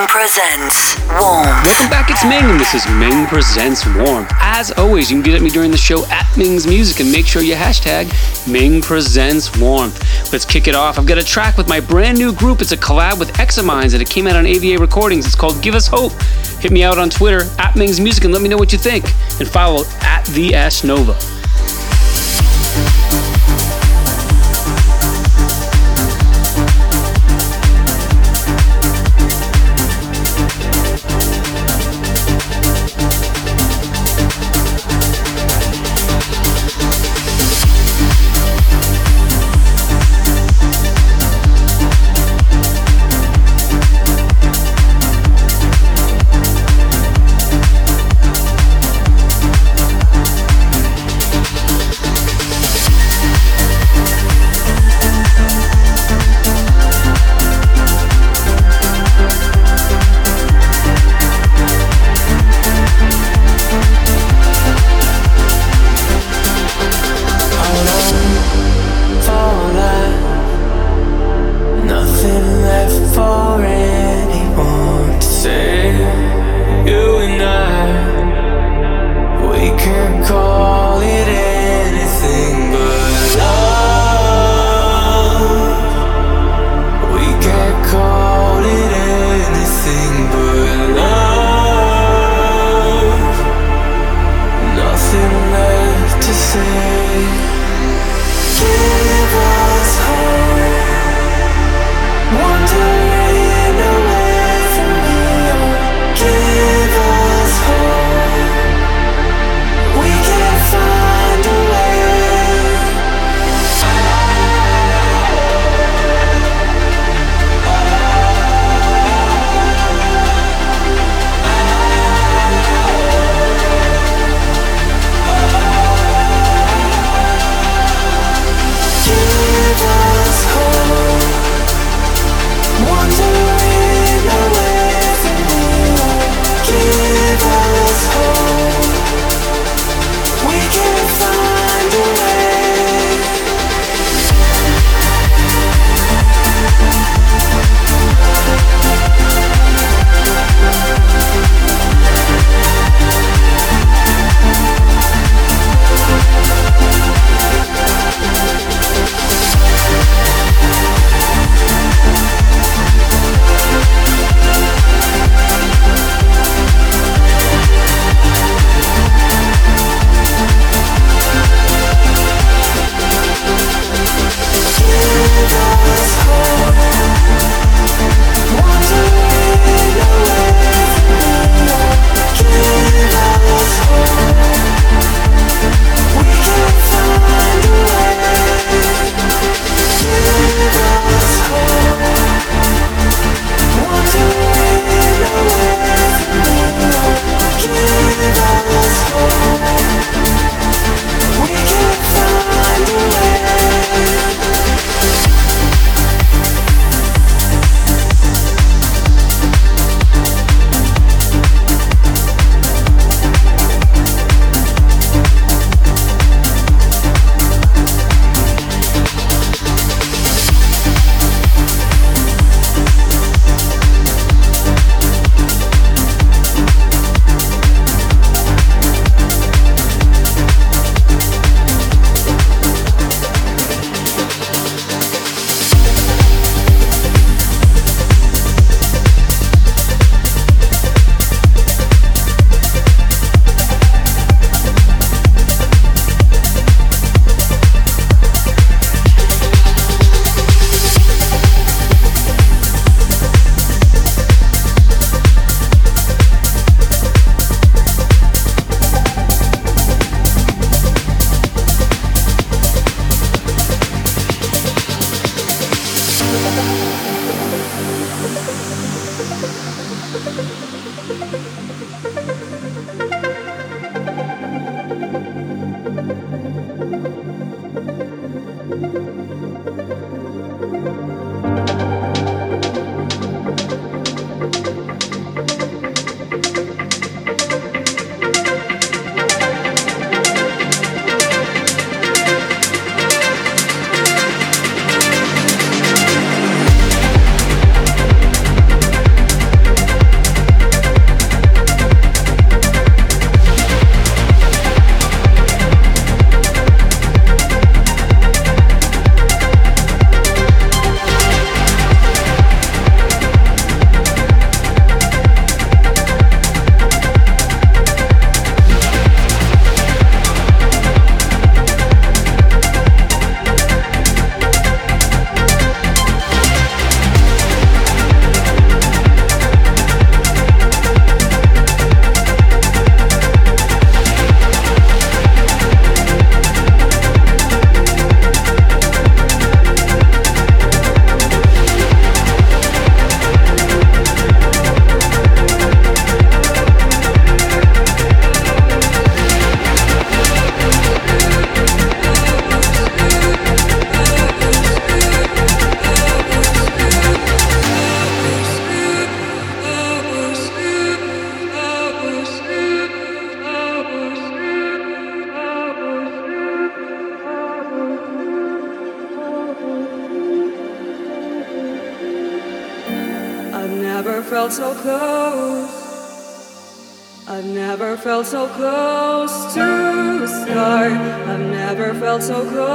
Ming presents Warm. Welcome back, it's Ming, and this is Ming Presents Warm. As always, you can get at me during the show at Ming's Music and make sure you hashtag Ming Presents Warmth. Let's kick it off. I've got a track with my brand new group. It's a collab with Examines and it came out on AVA Recordings. It's called Give Us Hope. Hit me out on Twitter at Ming's Music and let me know what you think. And follow at the S Nova. So close.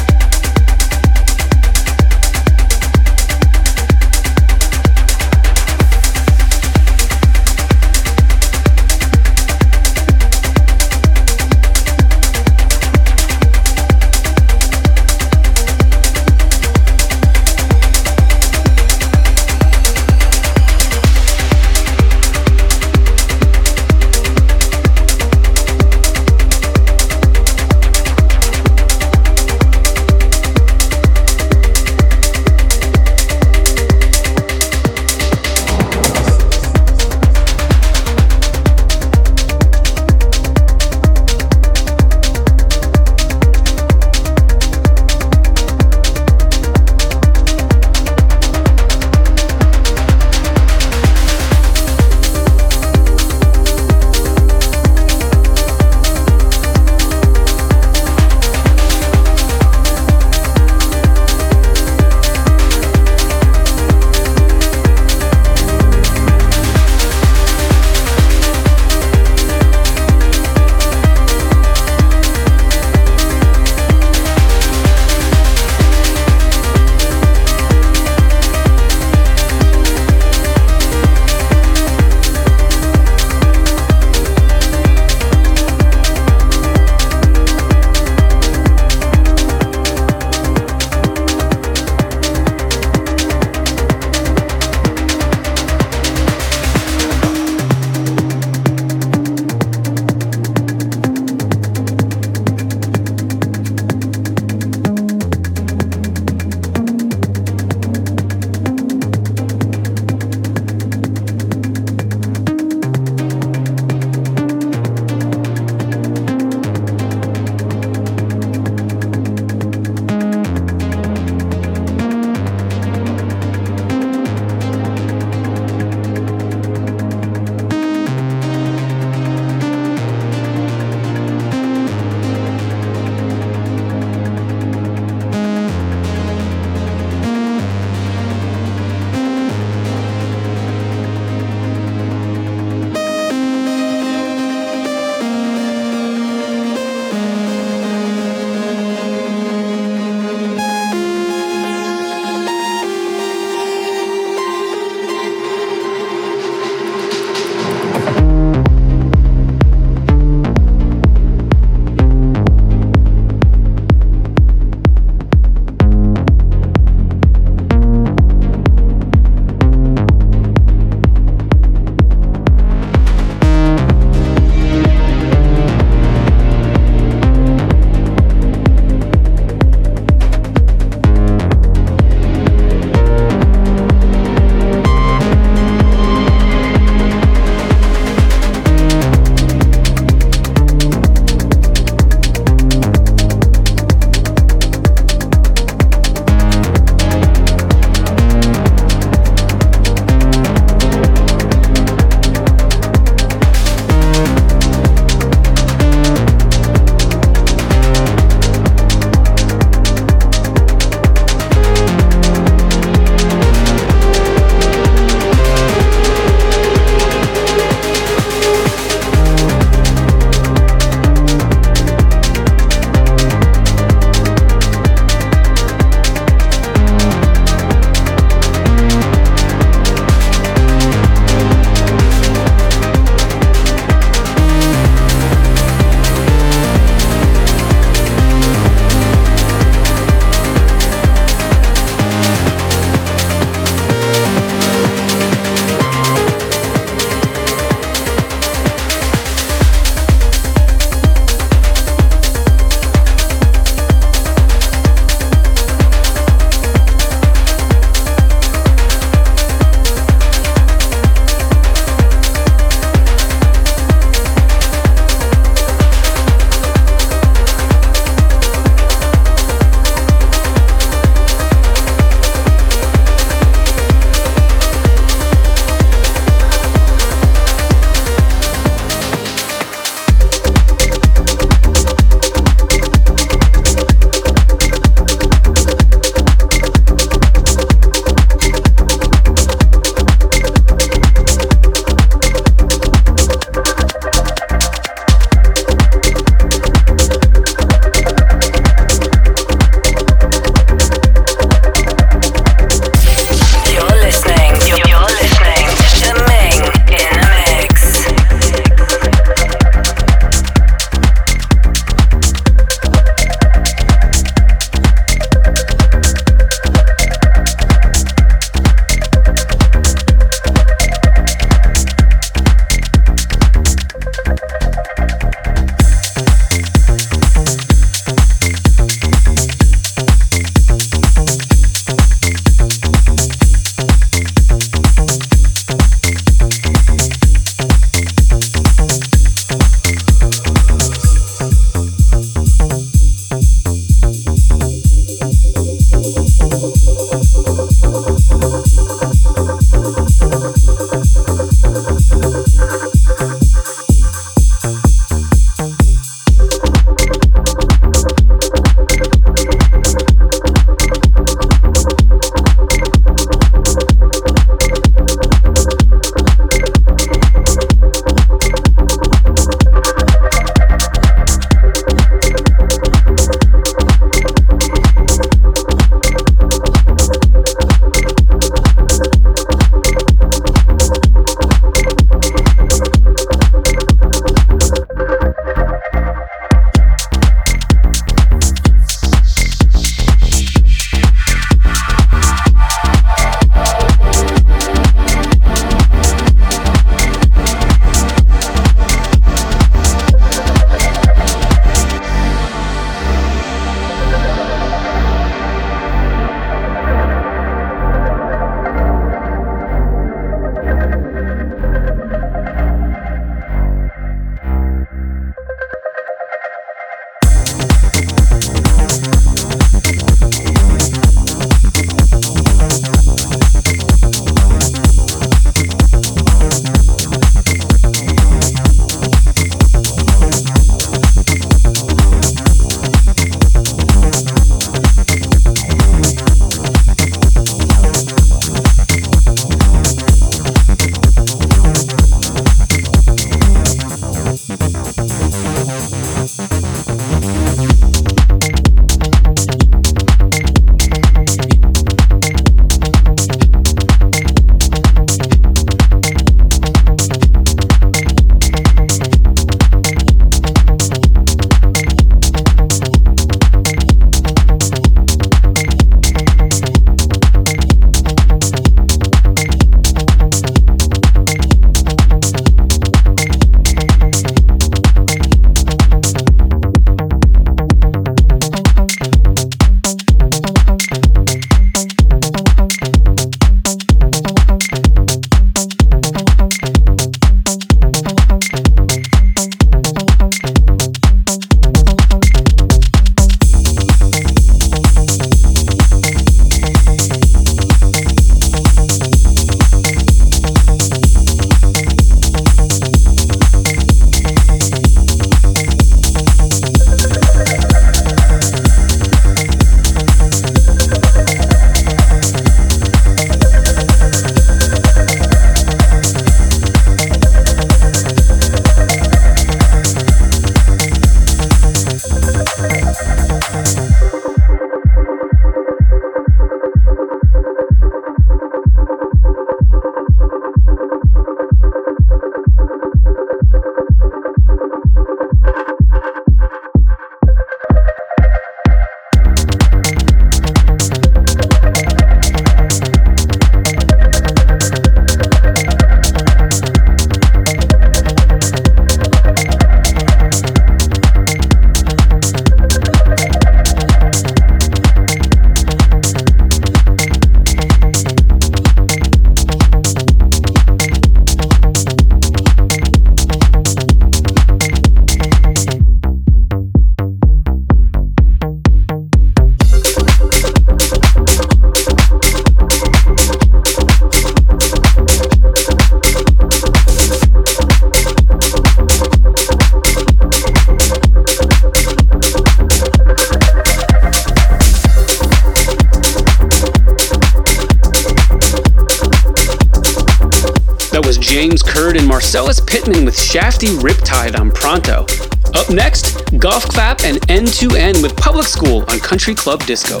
Pittman with Shafty Riptide on Pronto. Up next, Golf Clap and N2N with Public School on Country Club Disco.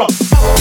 horror.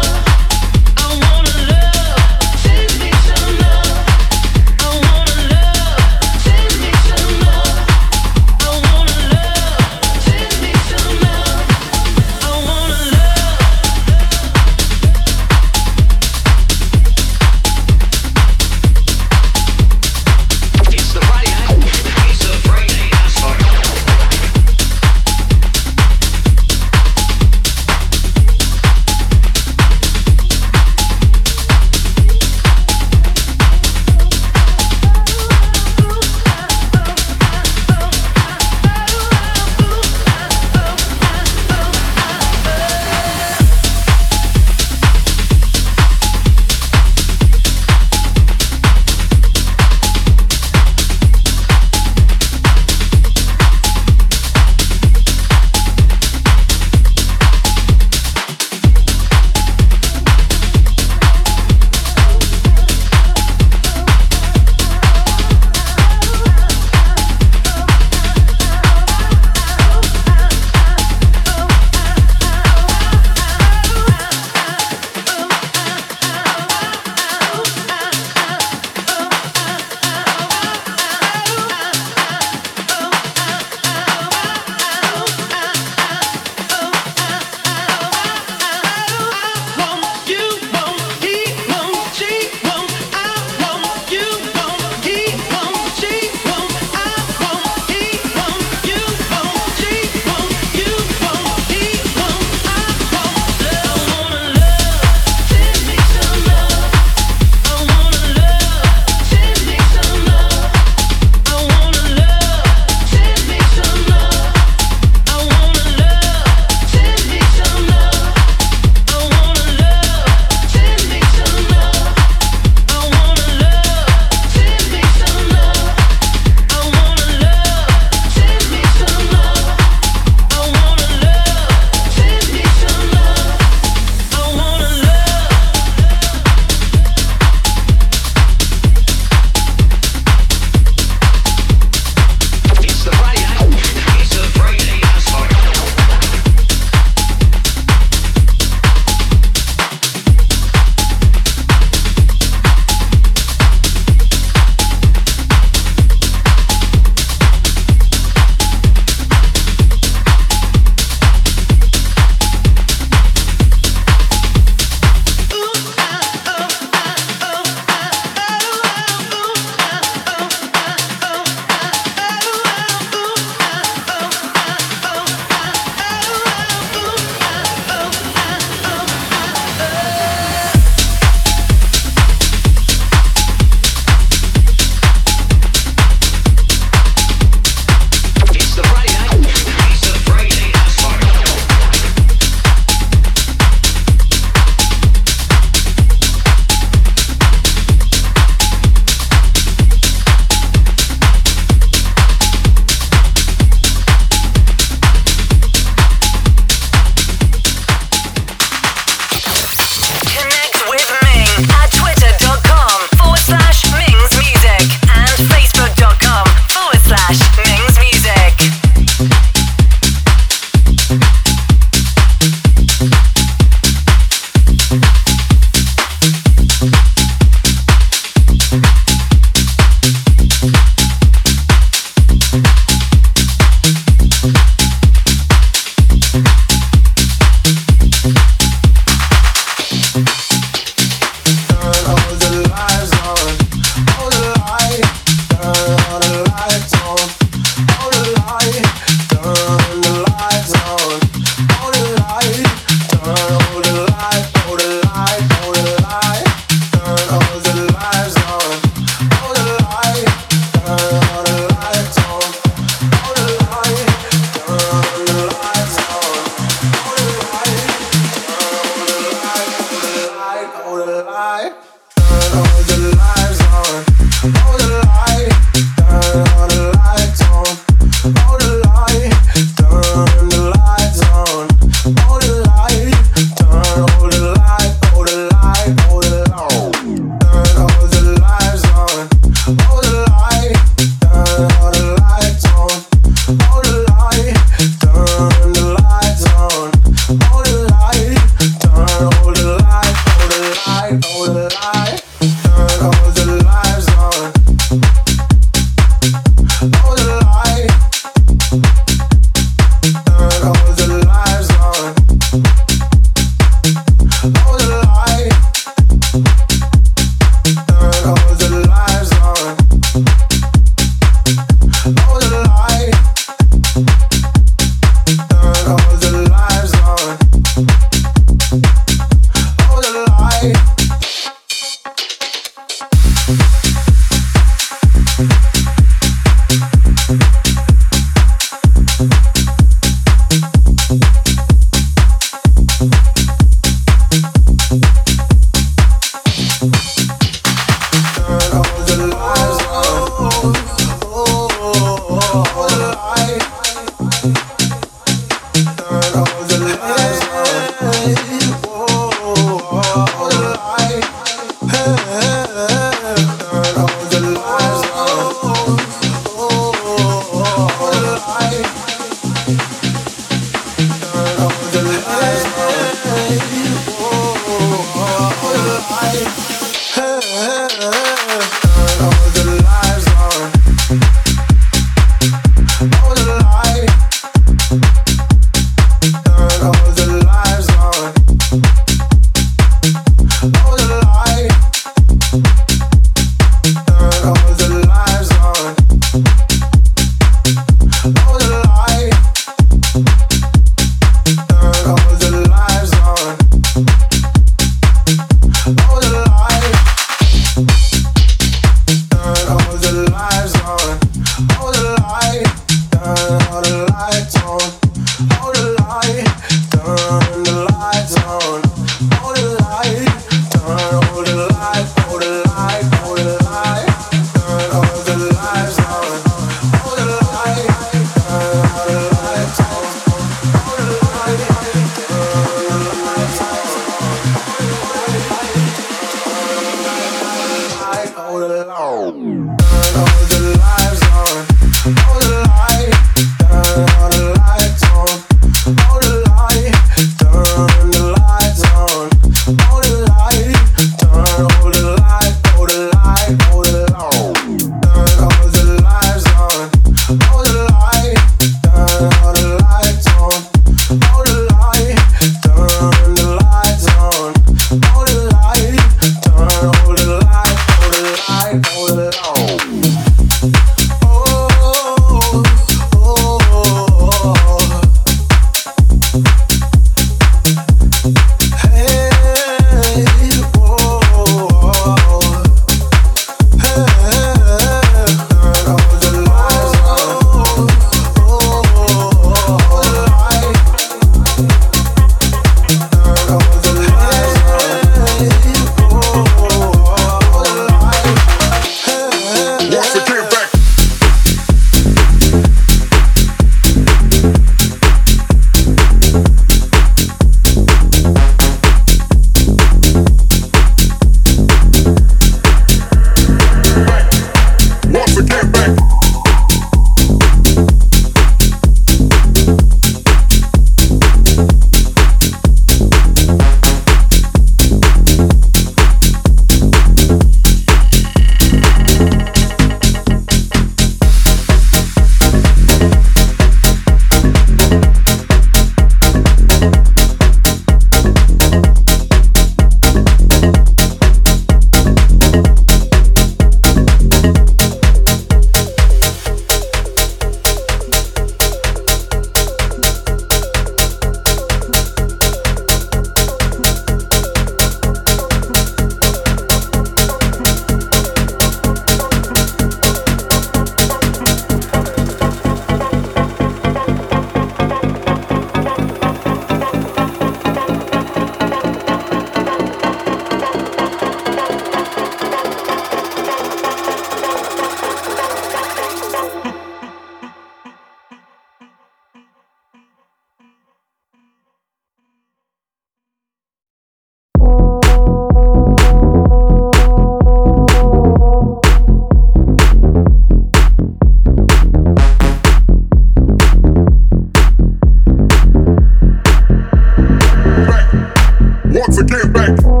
once again back.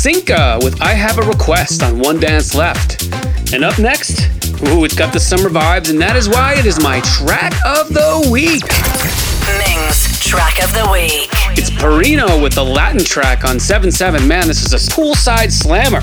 Kasinka with I Have a Request on One Dance Left. And up next, ooh, it's got the summer vibes, and that is why it is my track of the week. Ming's track of the week. It's Perino with the Latin track on 7 7. Man, this is a poolside slammer.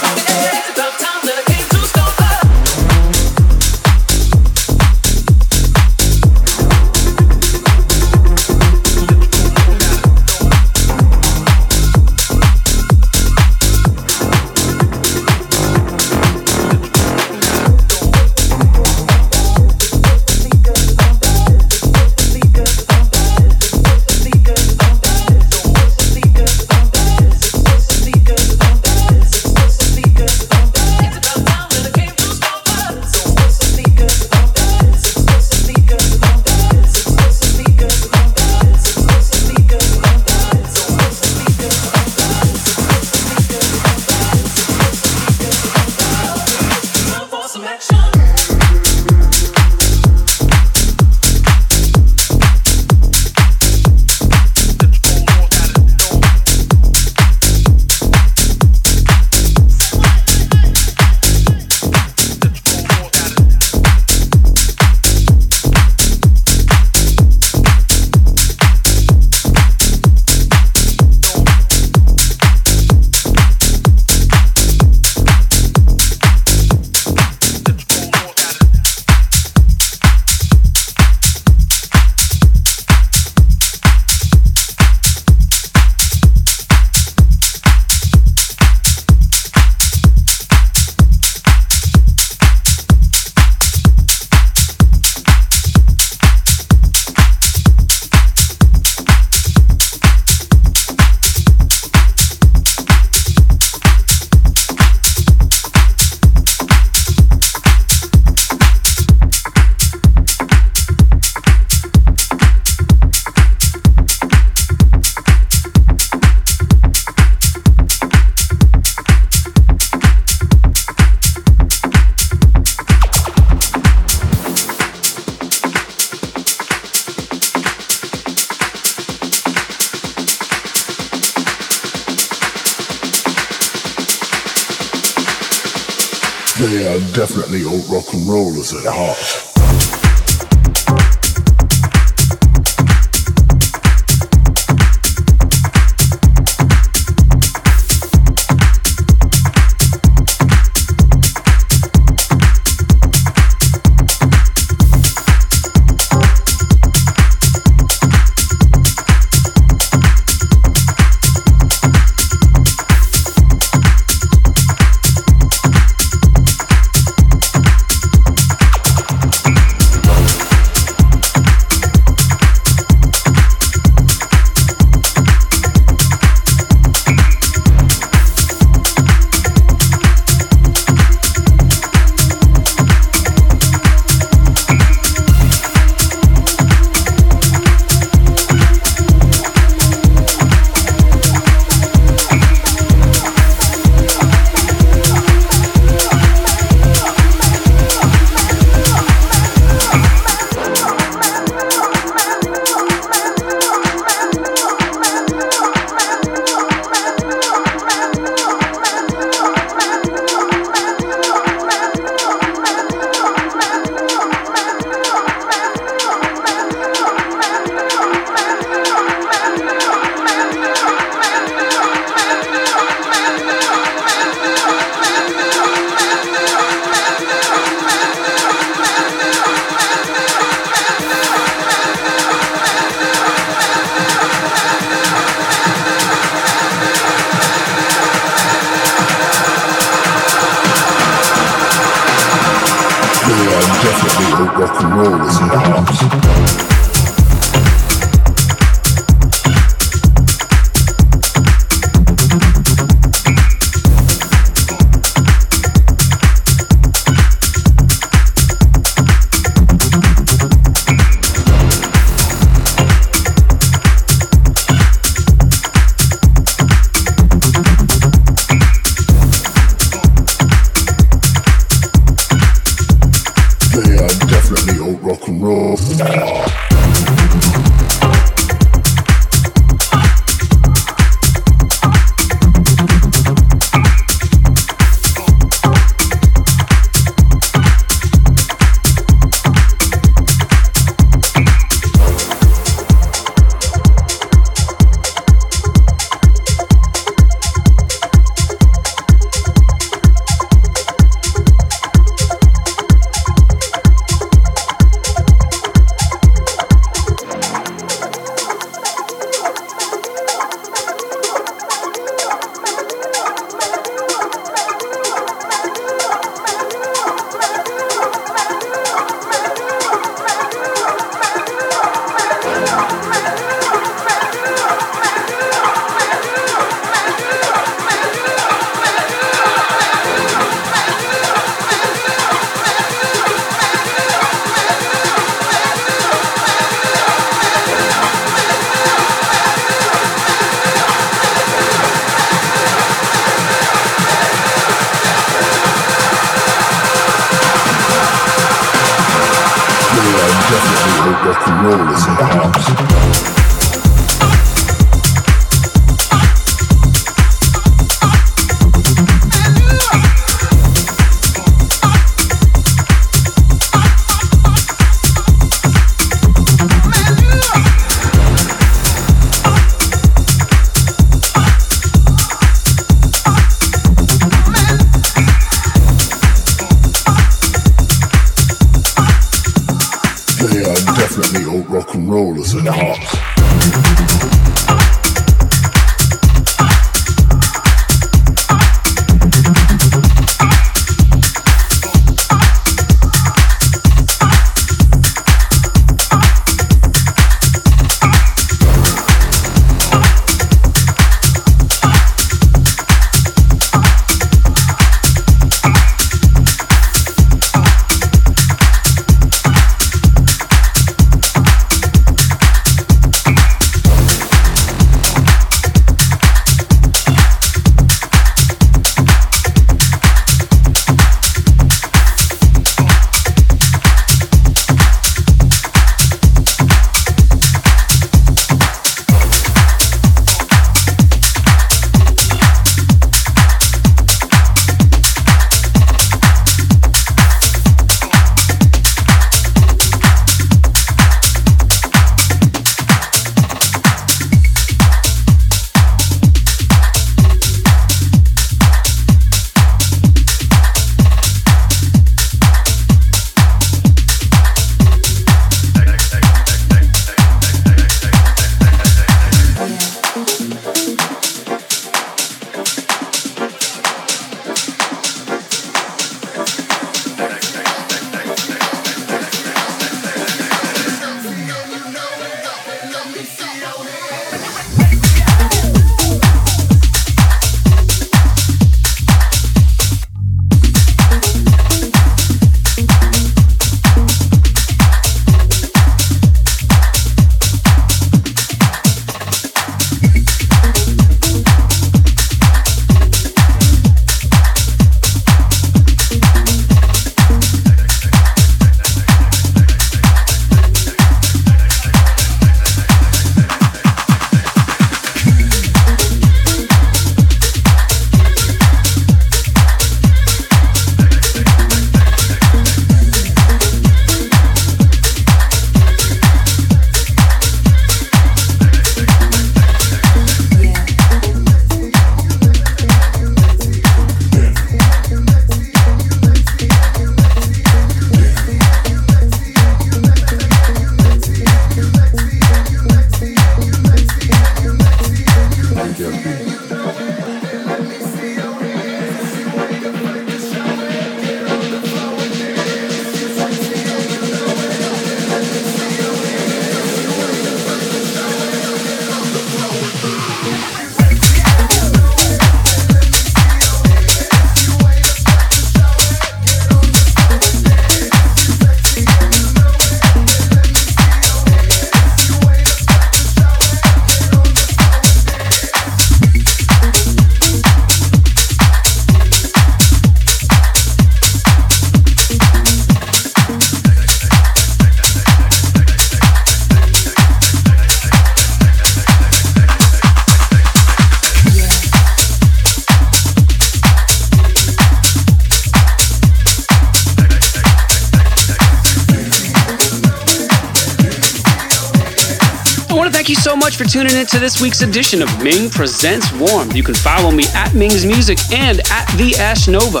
Tuning in to this week's edition of Ming Presents Warm. You can follow me at Ming's Music and at The Ash Nova.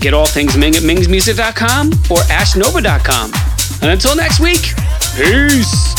Get all things Ming at mingsmusic.com or ashnova.com. And until next week, peace.